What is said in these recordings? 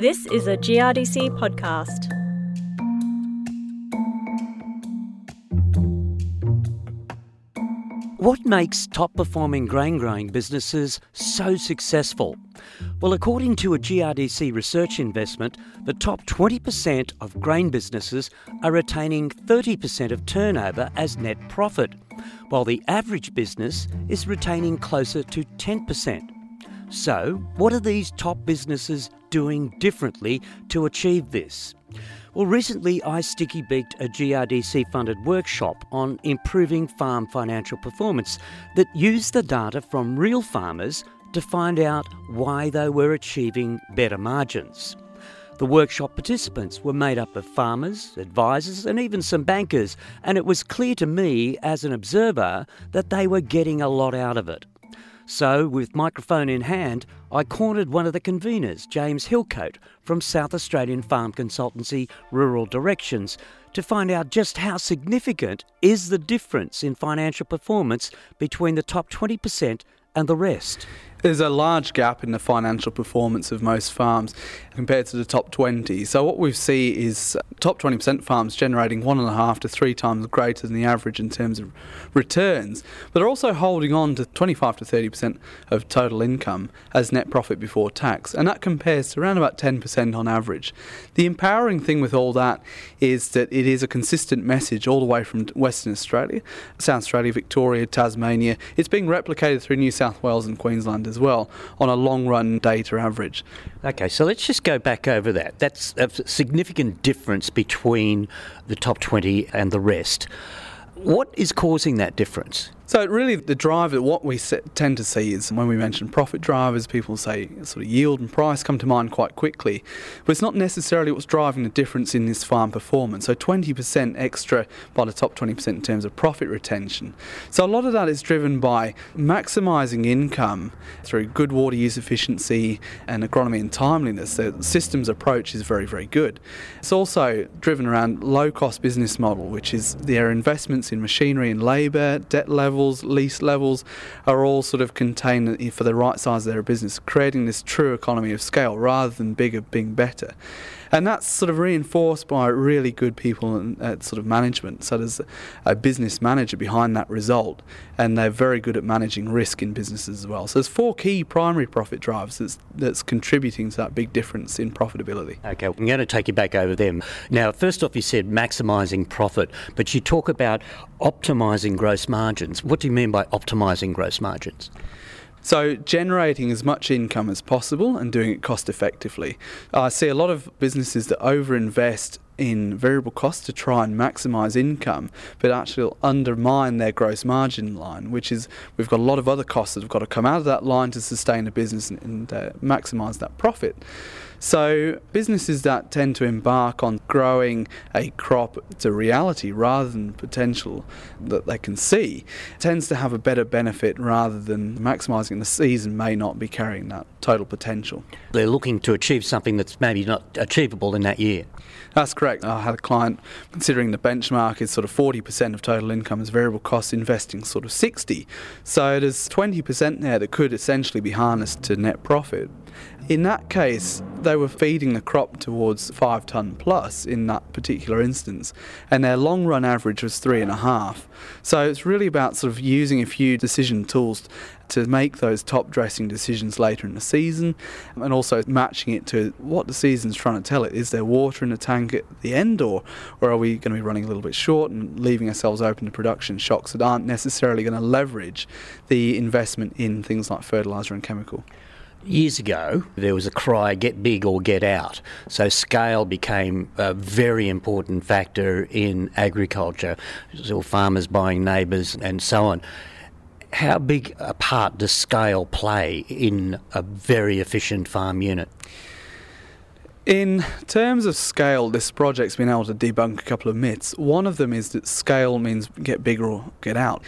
This is a GRDC podcast. What makes top performing grain growing businesses so successful? Well, according to a GRDC research investment, the top 20% of grain businesses are retaining 30% of turnover as net profit, while the average business is retaining closer to 10%. So, what are these top businesses doing differently to achieve this? Well, recently I sticky beaked a GRDC funded workshop on improving farm financial performance that used the data from real farmers to find out why they were achieving better margins. The workshop participants were made up of farmers, advisors, and even some bankers, and it was clear to me as an observer that they were getting a lot out of it. So, with microphone in hand, I cornered one of the conveners, James Hillcoat from South Australian farm consultancy Rural Directions, to find out just how significant is the difference in financial performance between the top 20% and the rest. There's a large gap in the financial performance of most farms compared to the top 20. So, what we see is uh, top 20% farms generating one and a half to three times greater than the average in terms of returns, but are also holding on to 25 to 30% of total income as net profit before tax, and that compares to around about 10% on average. The empowering thing with all that is that it is a consistent message all the way from Western Australia, South Australia, Victoria, Tasmania. It's being replicated through New South Wales and Queensland as well on a long run data average. Okay, so let's just go back over that. That's a significant difference between the top 20 and the rest. What is causing that difference? So really, the driver, what we tend to see is when we mention profit drivers, people say sort of yield and price come to mind quite quickly, but it's not necessarily what's driving the difference in this farm performance. So 20% extra by the top 20% in terms of profit retention. So a lot of that is driven by maximising income through good water use efficiency and agronomy and timeliness. The systems approach is very, very good. It's also driven around low cost business model, which is their investments in machinery and labour, debt level levels, lease levels are all sort of contained for the right size of their business, creating this true economy of scale rather than bigger being better. And that's sort of reinforced by really good people at sort of management. So there's a business manager behind that result, and they're very good at managing risk in businesses as well. So there's four key primary profit drivers that's, that's contributing to that big difference in profitability. Okay, I'm going to take you back over them. Now, first off, you said maximising profit, but you talk about optimising gross margins. What do you mean by optimising gross margins? So, generating as much income as possible and doing it cost effectively. I see a lot of businesses that overinvest in variable costs to try and maximize income, but actually undermine their gross margin line, which is we've got a lot of other costs that have got to come out of that line to sustain a business and, and uh, maximize that profit. So, businesses that tend to embark on growing a crop to reality rather than potential that they can see tends to have a better benefit rather than maximizing the season may not be carrying that total potential. They're looking to achieve something that's maybe not achievable in that year. That's correct. I had a client considering the benchmark is sort of 40% of total income as variable costs, investing sort of 60. So there's 20% there that could essentially be harnessed to net profit. In that case, they were feeding the crop towards five ton plus in that particular instance, and their long run average was three and a half. So it's really about sort of using a few decision tools to make those top dressing decisions later in the season and also matching it to what the season's trying to tell it. Is there water in the tank at the end or, or are we going to be running a little bit short and leaving ourselves open to production shocks that aren't necessarily going to leverage the investment in things like fertiliser and chemical? Years ago, there was a cry get big or get out. So, scale became a very important factor in agriculture. So, farmers buying neighbours and so on. How big a part does scale play in a very efficient farm unit? In terms of scale, this project's been able to debunk a couple of myths. One of them is that scale means get bigger or get out.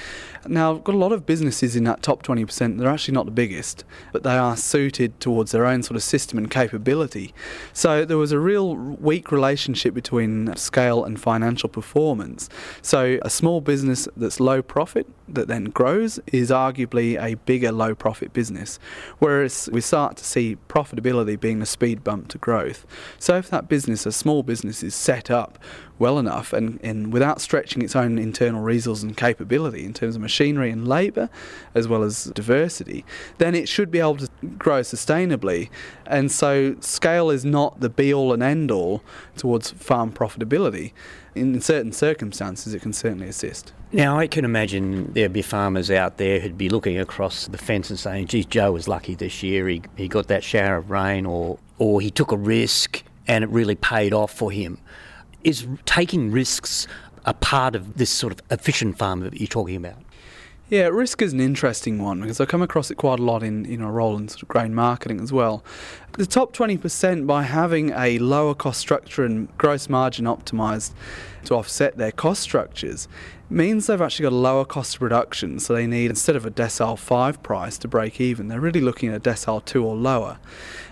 Now, I've got a lot of businesses in that top 20%, they're actually not the biggest, but they are suited towards their own sort of system and capability. So there was a real weak relationship between scale and financial performance. So a small business that's low profit, that then grows, is arguably a bigger low profit business. Whereas we start to see profitability being the speed bump to growth. So if that business, a small business, is set up well enough and, and without stretching its own internal resources and capability in terms of machinery and labour, as well as diversity, then it should be able to grow sustainably. And so scale is not the be all and end all towards farm profitability. In certain circumstances, it can certainly assist. Now, I can imagine there'd be farmers out there who'd be looking across the fence and saying, geez, Joe was lucky this year. He, he got that shower of rain, or, or he took a risk and it really paid off for him. Is taking risks a part of this sort of efficient farm that you're talking about? Yeah, risk is an interesting one because I come across it quite a lot in, in our role in sort of grain marketing as well. The top 20% by having a lower cost structure and gross margin optimized to offset their cost structures means they've actually got a lower cost of production. So they need, instead of a decile 5 price to break even, they're really looking at a decile 2 or lower.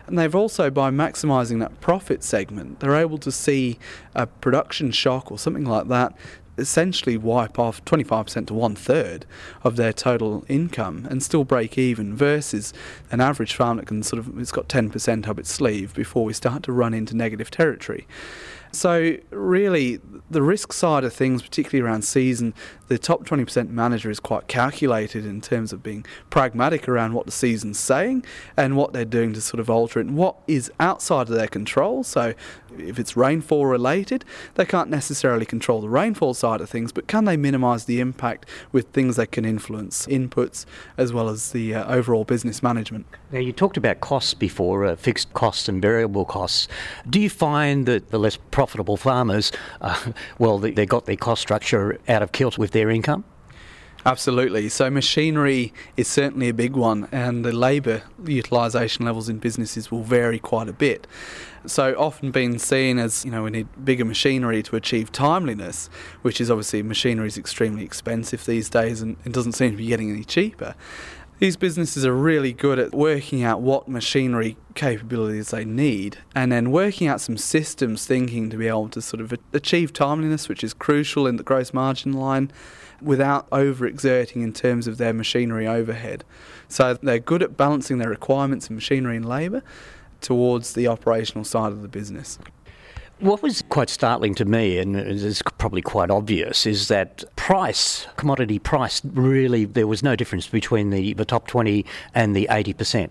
And they've also, by maximising that profit segment, they're able to see a production shock or something like that essentially wipe off 25% to one third of their total income and still break even versus an average farm that can sort of it's got 10% up its sleeve before we start to run into negative territory. So, really, the risk side of things, particularly around season, the top 20% manager is quite calculated in terms of being pragmatic around what the season's saying and what they're doing to sort of alter it and what is outside of their control. So, if it's rainfall related, they can't necessarily control the rainfall side of things, but can they minimise the impact with things they can influence, inputs, as well as the uh, overall business management? Now, you talked about costs before, uh, fixed costs and variable costs. Do you find that the less profitable farmers, uh, well, they, they got their cost structure out of kilter with their income? Absolutely. So machinery is certainly a big one, and the labour utilisation levels in businesses will vary quite a bit. So often being seen as you know we need bigger machinery to achieve timeliness, which is obviously machinery is extremely expensive these days, and it doesn't seem to be getting any cheaper. These businesses are really good at working out what machinery capabilities they need and then working out some systems thinking to be able to sort of achieve timeliness, which is crucial in the gross margin line without overexerting in terms of their machinery overhead. So they're good at balancing their requirements in machinery and labour towards the operational side of the business. What was quite startling to me, and is probably quite obvious, is that price, commodity price, really, there was no difference between the, the top 20 and the 80%.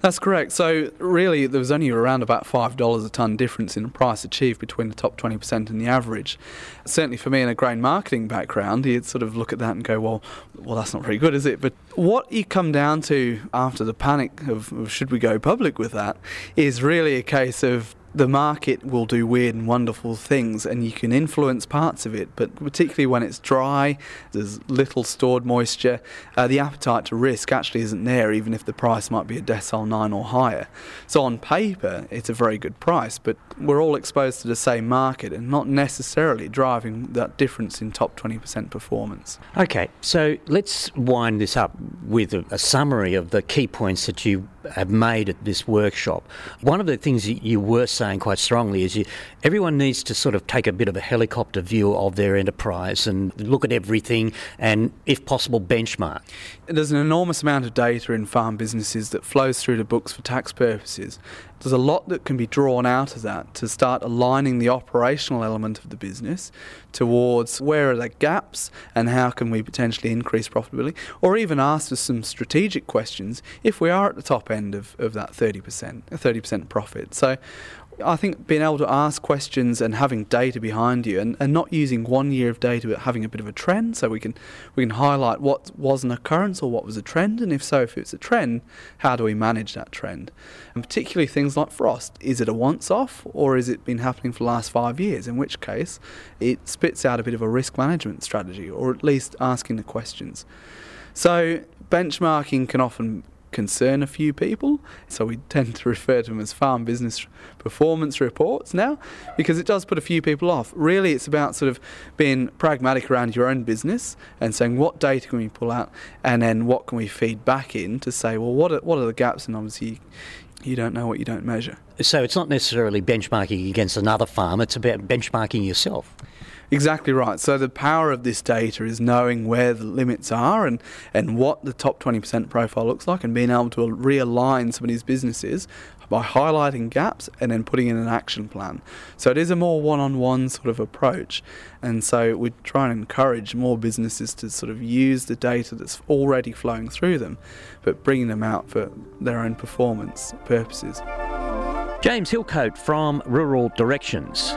That's correct. So really, there was only around about five dollars a ton difference in price achieved between the top twenty percent and the average. Certainly, for me, in a grain marketing background, you'd sort of look at that and go, "Well, well, that's not very good, is it?" But what you come down to after the panic of, of should we go public with that is really a case of the market will do weird and wonderful things and you can influence parts of it, but particularly when it's dry, there's little stored moisture, uh, the appetite to risk actually isn't there, even if the price might be a decile 9 or higher. So on paper, it's a very good price, but we're all exposed to the same market and not necessarily driving that difference in top 20% performance. Okay, so let's wind this up with a, a summary of the key points that you have made at this workshop. One of the things you were saying quite strongly is you, everyone needs to sort of take a bit of a helicopter view of their enterprise and look at everything and, if possible, benchmark. There's an enormous amount of data in farm businesses that flows through the books for tax purposes. There's a lot that can be drawn out of that to start aligning the operational element of the business towards where are the gaps and how can we potentially increase profitability, or even ask us some strategic questions if we are at the top end of, of that 30%, 30% profit. So I think being able to ask questions and having data behind you and, and not using one year of data but having a bit of a trend so we can we can highlight what was an occurrence or what was a trend and if so if it's a trend how do we manage that trend? And particularly things like frost is it a once off or has it been happening for the last five years? In which case it spits out a bit of a risk management strategy or at least asking the questions. So benchmarking can often concern a few people. So we tend to refer to them as farm business performance reports now because it does put a few people off. Really, it's about sort of being pragmatic around your own business and saying what data can we pull out and then what can we feed back in to say, well, what are, what are the gaps? And obviously, you don't know what you don't measure. So it's not necessarily benchmarking against another farm, it's about benchmarking yourself. Exactly right. So the power of this data is knowing where the limits are and, and what the top 20% profile looks like and being able to realign some of these businesses, by highlighting gaps and then putting in an action plan. So it is a more one on one sort of approach. And so we try and encourage more businesses to sort of use the data that's already flowing through them, but bringing them out for their own performance purposes. James Hillcoat from Rural Directions.